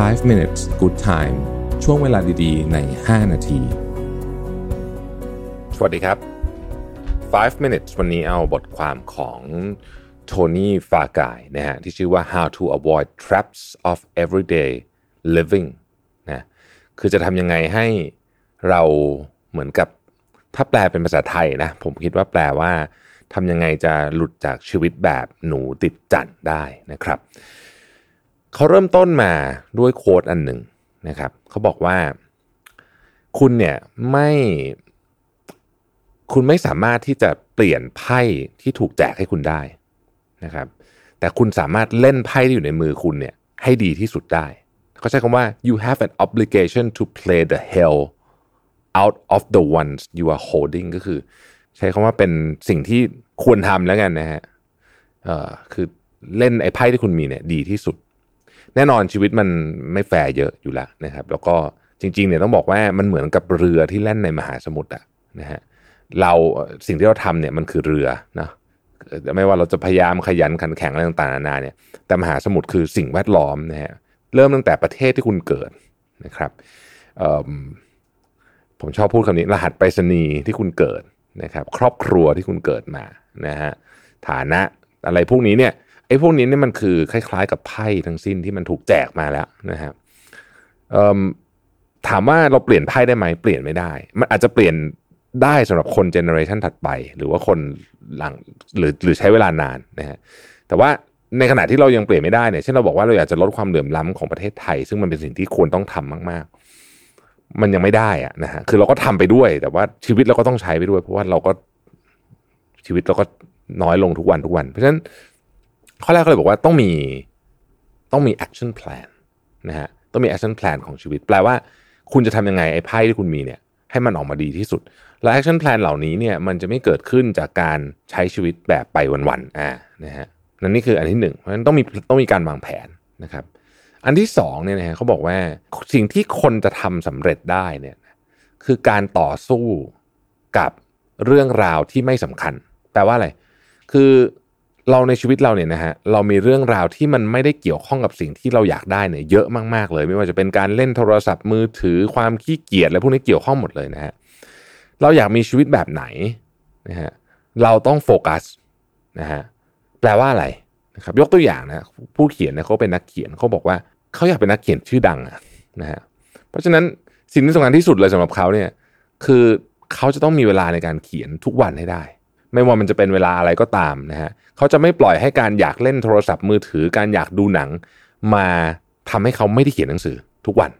5 minutes good time ช่วงเวลาดีๆ ใน 5 นาที สวัสดีครับ 5 minutes วันนี้เอาบทความของโทนี่ฟากายนะฮะที่ชื่อว่า how to avoid traps of everyday living นะคือจะทำยังไงให้เราเหมือนกับถ้าแปลเป็นภาษาไทยนะ ผมคิดว่าแปลว่าทำยังไงจะหลุดจากชีวิตแบบหนูติดจันได้นะครับ เขาเริ่มต้นมาด้วยโค้ดอันหนึ่งนะครับ เขาบอกว่า คุณเนี่ยไม่ คุณไม่สามารถที่จะเปลี่ยนไพ่ที่ถูกแจกให้คุณได้นะครับ แต่คุณสามารถเล่นไพ่ที่อยู่ในมือคุณเนี่ยให้ดีที่สุดได้เขาใช้คำว่า you have an obligation to play the hell out of the ones you are holding ก็คือ ใช้คำว่าเป็นสิ่งที่ควรทำแล้วกันนะฮะเออคือเล่นไอ้ไพ่ที่คุณมีเนี่ยดีที่สุด แน่นอนชีวิตมันไม่แฟร์เยอะอยู่แล้วนะครับ แล้วก็จริงๆเนี่ยต้องบอกว่ามันเหมือนกับเรือที่แล่นในมหาสมุทรอะนะฮะเราสิ่งที่เราทำเนี่ยมันคือเรือนะไม่ว่าเราจะพยายามขยันขันแข็งอะไรต่างๆนานาเนี่ยแต่มหาสมุทรคือสิ่งแวดล้อมนะฮะเริ่มตั้งแต่ประเทศที่คุณเกิดนะครับผมชอบพูดคำนี้รหัสไปรษณีย์ที่คุณเกิดนะครับ ครอบครัวที่คุณเกิดมานะฮะฐานะอะไรพวกนี้เนี่ย อ้พวกนี้เนี่ยมันคือคล้ายๆ กับไพ่ทั้งสิ้นที่มันถูกแจกมาแล้วนะครับถามว่าเราเปลี่ยนไพ่ได้ไหมเปลี่ยนไม่ได้ มันอาจจะเปลี่ยนได้สำหรับคนเจเนอเรชันถัดไป หรือว่าคนหลังหรือหรือใช้เวลานานนะฮะแต่ว่าในขณะที่เรายังเปลี่ยนไม่ได้เนี่ยเช่นเราบอกว่าเราอยากจะลดความเหลื่อมล้ำของประเทศไทย ซึ่งมันเป็นสิ่งที่ควรต้องทำมากๆ มันยังไม่ได้อะนะฮะคือเราก็ทำไปด้วย แต่ว่าชีวิตเราก็ต้องใช้ไปด้วย เพราะว่าเราก็ชีวิตเราก็น้อยลงทุกวันทุกวัน เพราะฉะนั้น ข้อแรกก็เลยบอกว่าต้องมีต้องมี action plan นะฮะต้องมี action plan ของชีวิต แปลว่าคุณจะทำยังไงไอ้ไพ่ที่คุณมีเนี่ยให้มันออกมาดีที่สุด และ action plan เหล่านี้เนี่ยมันจะไม่เกิดขึ้นจากการใช้ชีวิตแบบไปวันๆอ่านะฮะนั่นนี่คืออันที่หนึ่งเพราะฉะนั้นต้องมีต้องมีการวางแผนนะครับอันที่สองเนี่ยนะฮะเขาบอกว่าสิ่งที่คนจะทำสำเร็จได้เนี่ยคือการต่อสู้กับเรื่องราวที่ไม่สำคัญ แปลว่าอะไร คือ เราในชีวิตเราเนี่ยนะฮะเรามีเรื่องราวที่มันไม่ได้เกี่ยวข้องกับสิ่งที่เราอยากได้เนี่ยเยอะมากๆเลย ไม่ว่าจะเป็นการเล่นโทรศัพท์มือถือความขี้เกียจอะไรพวกนี้เกี่ยวข้องหมดเลยนะฮะเราอยากมีชีวิตแบบไหนนะฮะเราต้องโฟกัสนะฮะแปลว่าอะไรนะครับยกตัวอย่างนะผู้เขียนเนี่ยเขาเป็นนักเขียนเขาบอกว่าเขาอยากเป็นนักเขียนชื่อดังอะนะฮะเพราะฉะนั้นสิ่งที่สำคัญที่สุดเลยสำหรับเขาเนี่ยคือเขาจะต้องมีเวลาในการเขียนทุกวันให้ได้ ไม่ว่ามันจะเป็นเวลาอะไรก็ตามนะฮะเขาจะไม่ปล่อยให้การอยากเล่นโทรศัพท์มือถือ การอยากดูหนัง มาทำให้เขาไม่ได้เขียนหนังสือทุกวัน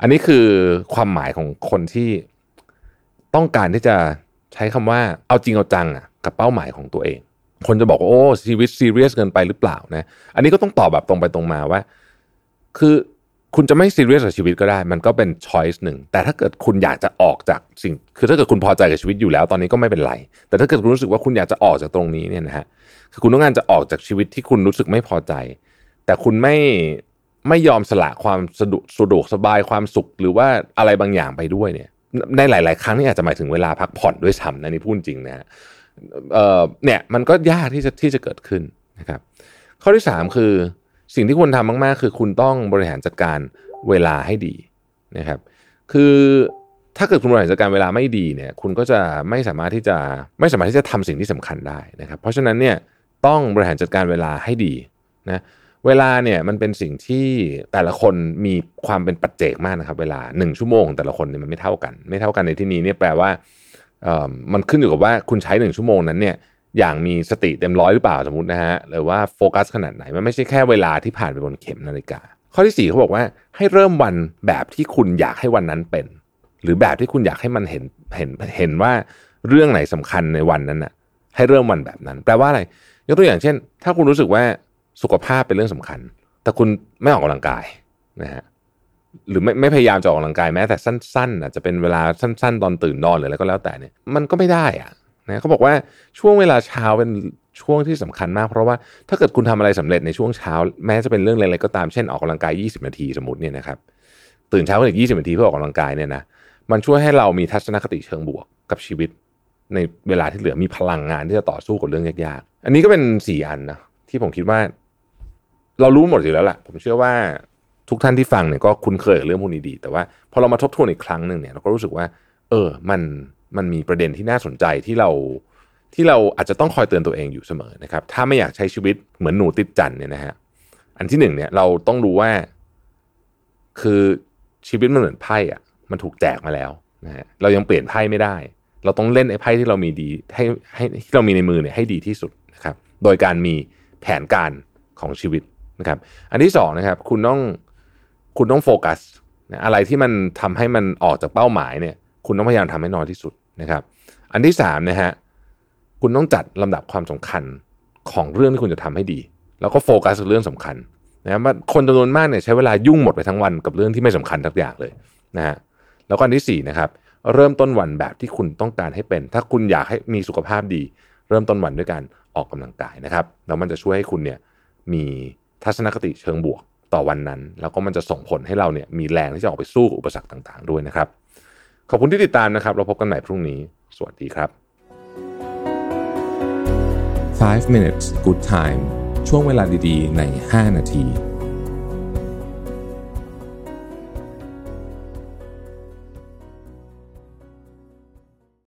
อันนี้คือความหมายของคนที่ต้องการที่จะใช้คำว่าเอาจริงเอาจังอะกับเป้าหมายของตัวเอง คนจะบอกว่าโอ้ชีวิตซีเรียสเกินไปหรือเปล่านะ อันนี้ก็ต้องตอบแบบตรงไปตรงมาว่า คือ คุณจะไม่ซีเรียสกับชีวิตก็ได้ มันก็เป็นช้อยส์หนึ่งแต่ถ้าเกิดคุณอยากจะออกจากสิ่ง คือถ้าเกิดคุณพอใจกับชีวิตอยู่แล้ว ตอนนี้ก็ไม่เป็นไร แต่ถ้าเกิดคุณรู้สึกว่าคุณอยากจะออกจากตรงนี้เนี่ยนะฮะคือคุณต้องการจะออกจากชีวิตที่คุณรู้สึกไม่พอใจ แต่คุณไม่ไม่ยอมสละความสะดวกสะดวกสบายความสุขหรือว่าอะไรบางอย่างไปด้วยเนี่ย ในหลาย ๆ ครั้งนี่อาจจะหมายถึงเวลาพักผ่อนด้วยซ้ำนะนี่พูดจริงนะฮะเอ่อเนี่ยมันก็ยากที่จะที่จะเกิดขึ้นนะครับ ข้อที่สามคือ สิ่งที่ควรทำมาก ๆ คือคุณต้องบริหารจัดการเวลาให้ดีนะครับ คือถ้าเกิดคุณบริหารจัดการเวลาไม่ดีเนี่ย คุณก็จะไม่สามารถที่จะไม่สามารถที่จะทำสิ่งที่สำคัญได้นะครับ เพราะฉะนั้นเนี่ยต้องบริหารจัดการเวลาให้ดีนะเวลาเนี่ยมันเป็นสิ่งที่แต่ละคนมีความเป็นปัจเจกมากนะครับ เวลาหนึ่งชั่วโมงของแต่ละคนเนี่ยมันไม่เท่ากัน ไม่เท่ากันในที่นี้เนี่ยแปลว่าเอ่อมันขึ้นอยู่กับว่าคุณใช้หนึ่งชั่วโมงนั้นเนี่ย อย่างมีสติเต็มร้อยหรือเปล่าสมมตินะฮะหรือว่าโฟกัสขนาดไหนมันไม่ใช่แค่เวลาที่ผ่านไปบนเข็มนาฬิกา ข้อที่สี่เขาบอกว่าให้เริ่มวันแบบที่คุณอยากให้วันนั้นเป็น หรือแบบที่คุณอยากให้มันเห็นเห็นเห็นว่าเรื่องไหนสำคัญในวันนั้นน่ะให้เริ่มวันแบบนั้น แปลว่าอะไรยกตัวอย่างเช่น ถ้าคุณรู้สึกว่าสุขภาพเป็นเรื่องสำคัญ แต่คุณไม่ออกกำลังกายนะฮะหรือไม่ไม่พยายามจะออกกำลังกายแม้แต่สั้นๆอาจจะเป็นเวลาสั้น ๆ ตอนตื่นนอนหรืออะไรก็แล้วแต่เนี่ยมันก็ไม่ได้อะ นะเขาบอกว่าช่วงเวลาเช้าเป็นช่วงที่สำคัญมาก เพราะว่าถ้าเกิดคุณทำอะไรสำเร็จในช่วงเช้า แม้จะเป็นเรื่องเล็กๆก็ตามเช่นออกกำลังกาย 20 นาทีสมมติเนี่ยนะครับตื่นเช้าขึ้นอีก20 นาทีเพื่อออกกำลังกายเนี่ยนะมันช่วยให้เรามีทัศนคติเชิงบวกกับชีวิต ในเวลาที่เหลือมีพลังงานที่จะต่อสู้กับเรื่องยากๆ อันนี้ก็เป็นสี่อันนะที่ผมคิดว่า เรารู้หมดอยู่แล้วล่ะ ผมเชื่อว่าทุกท่านที่ฟังเนี่ยก็คุ้นเคยกับเรื่องพวกนี้ดี แต่ว่าพอเรามาทบทวนอีกครั้งหนึ่งเนี่ยเราก็รู้สึกว่า เออมัน มันมีประเด็นที่น่าสนใจที่เราที่เราอาจจะต้องคอยเตือนตัวเองอยู่เสมอนะครับ ถ้าไม่อยากใช้ชีวิตเหมือนหนูติดจันเนี่ยนะฮะอันที่หนึ่งเนี่ยเราต้องรู้ว่า คือชีวิตมันเหมือนไพ่อะมันถูกแจกมาแล้วนะฮะเรายังเปลี่ยนไพ่ไม่ได้ เราต้องเล่นไอ้ไพ่ที่เรามีดีให้ให้ที่เรามีในมือเนี่ยให้ดีที่สุดนะครับ โดยการมีแผนการของชีวิตนะครับ อันที่สองนะครับ คุณต้องคุณต้องโฟกัสอะไรที่มันทำให้มันออกจากเป้าหมายเนี่ย คุณต้องพยายามทำให้น้อยที่สุด นะครับ อันที่สามนะฮะคุณต้องจัดลำดับความสำคัญของเรื่องที่คุณจะทำให้ดี แล้วก็โฟกัสเรื่องสำคัญนะว่าคนจำนวนมากเนี่ยใช้เวลายุ่งหมดไปทั้งวันกับเรื่องที่ไม่สำคัญทุกอย่างเลยนะฮะแล้วก็อันที่สี่นะครับเริ่มต้นวันแบบที่คุณต้องการให้เป็น ถ้าคุณอยากให้มีสุขภาพดี เริ่มต้นวันด้วยการออกกำลังกายนะครับแล้วมันจะช่วยให้คุณเนี่ยมีทัศนคติเชิงบวกต่อวันนั้น แล้วก็มันจะส่งผลให้เราเนี่ยมีแรงที่จะออกไปสู้อุปสรรคต่าง ๆ ด้วยนะครับ ขอบคุณที่ติดตามนะครับ เราพบกันใหม่พรุ่งนี้ สวัสดีครับ 5 minutes good time ช่วงเวลาดีๆ ใน 5 นาที